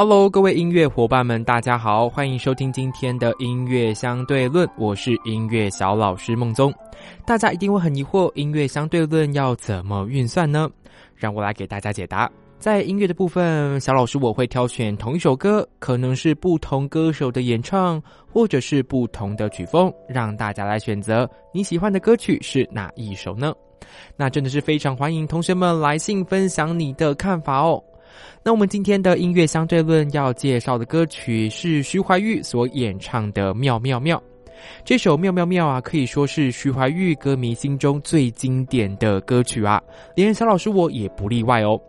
Hello，各位音乐伙伴们，大家好，欢迎收听今天的音乐相对论，我是音乐小老师孟宗。大家一定会很疑惑，音乐相对论要怎么运算呢？让我来给大家解答。在音乐的部分，小老师我会挑选同一首歌，可能是不同歌手的演唱，或者是不同的曲风，让大家来选择你喜欢的歌曲是哪一首呢？那真的是非常欢迎同学们来信分享你的看法哦。那我们今天的音乐相对论要介绍的歌曲是徐怀钰所演唱的《妙妙妙》。这首《妙妙妙》啊，可以说是徐怀钰歌迷心中最经典的歌曲啊，连小老师我也不例外哦。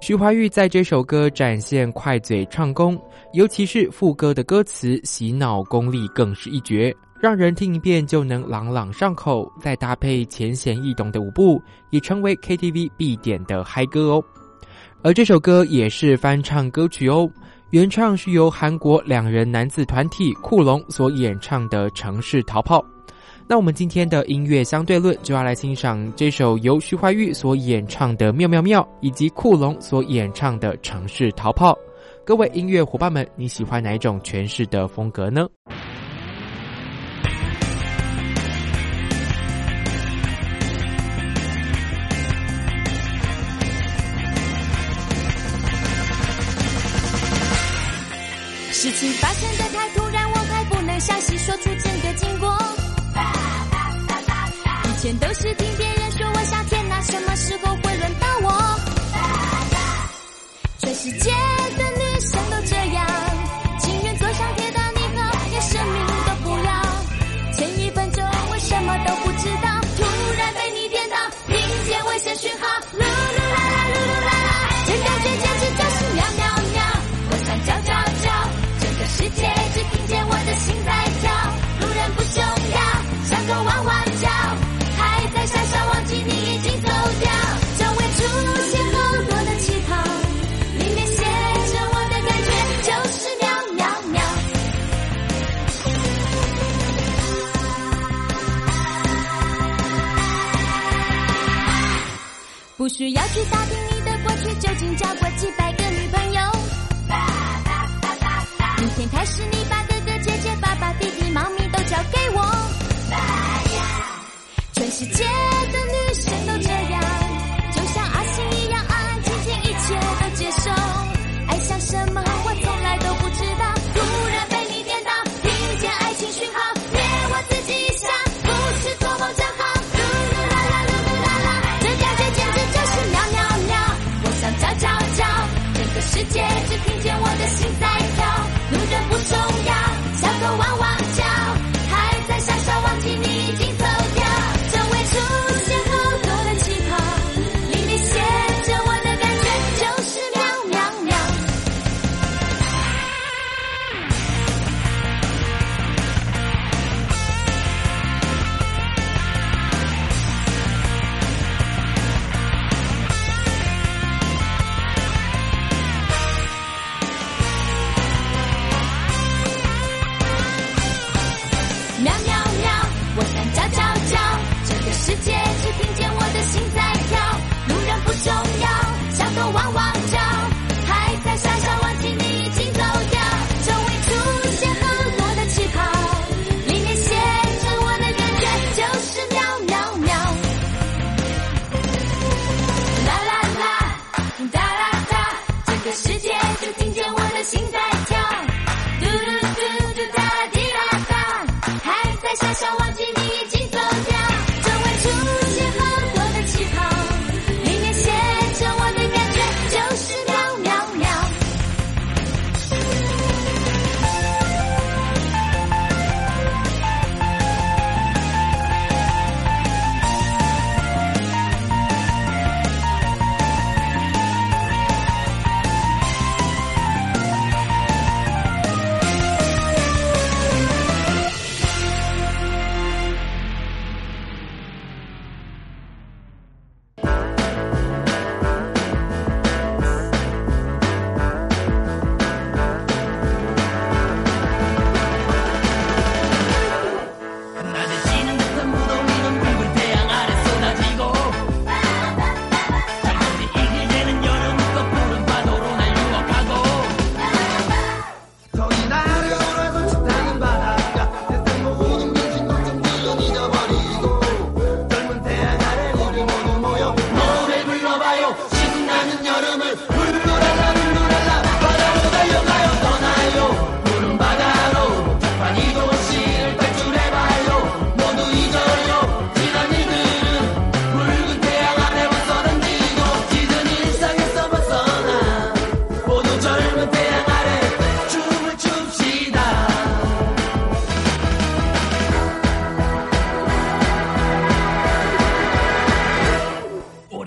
徐怀钰在这首歌展现快嘴唱功，尤其是副歌的歌词洗脑功力更是一绝，让人听一遍就能朗朗上口。再搭配浅显易懂的舞步，也成为 KTV 必点的嗨歌哦。而这首歌也是翻唱歌曲哦，原唱是由韩国两人男子团体酷龙所演唱的《城市逃跑》。那我们今天的音乐相对论就要来欣赏这首由徐怀钰所演唱的《妙妙妙》，以及酷龙所演唱的《城市逃跑》。各位音乐伙伴们，你喜欢哪一种诠释的风格呢？出整个经过。以前都是听需要去打听你的过去，究竟交过几百个女朋友。明天开始，你把哥哥、姐姐、爸爸、弟弟、猫咪都交给我。全世界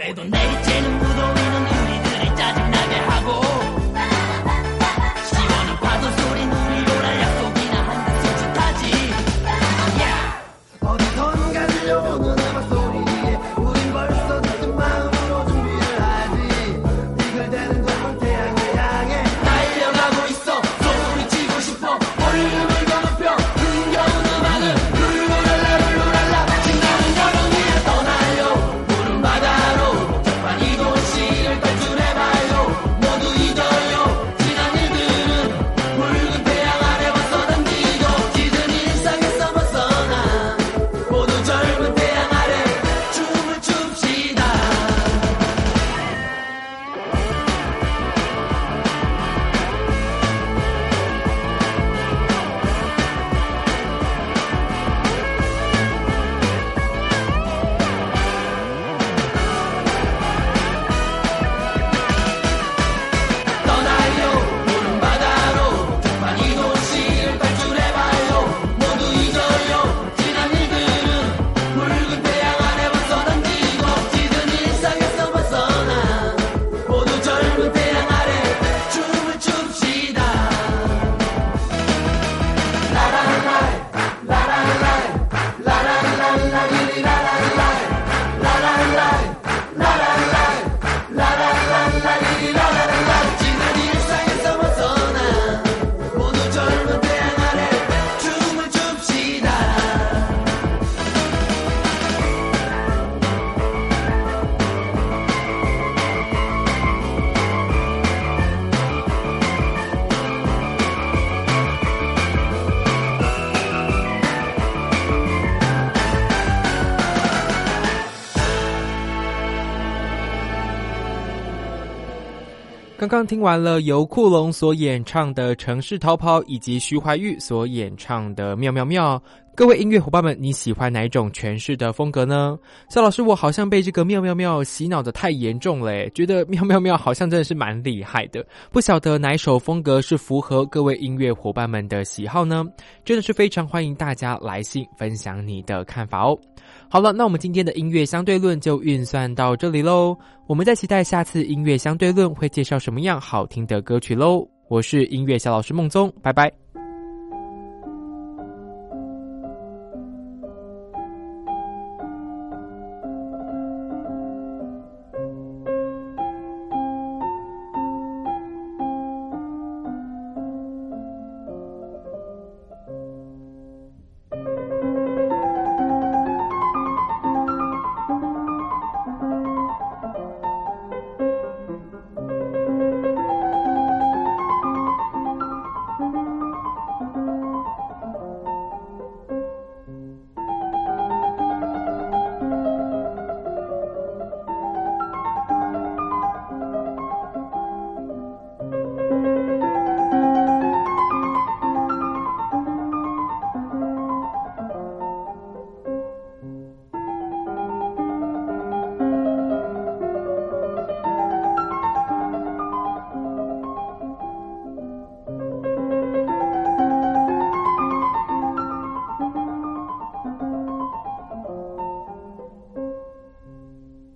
나에도 내 刚刚听完了由库龙所演唱的《城市逃跑》，以及徐怀钰所演唱的《妙妙妙》。各位音乐伙伴们，你喜欢哪一种诠释的风格呢？肖老师，我好像被这个妙妙妙洗脑的太严重了，觉得妙妙妙好像真的是蛮厉害的。不晓得哪一首风格是符合各位音乐伙伴们的喜好呢？真的是非常欢迎大家来信分享你的看法哦。好了，那我们今天的音乐相对论就运算到这里喽。我们在期待下次音乐相对论会介绍什么样好听的歌曲喽。我是音乐小老师孟宗，拜拜。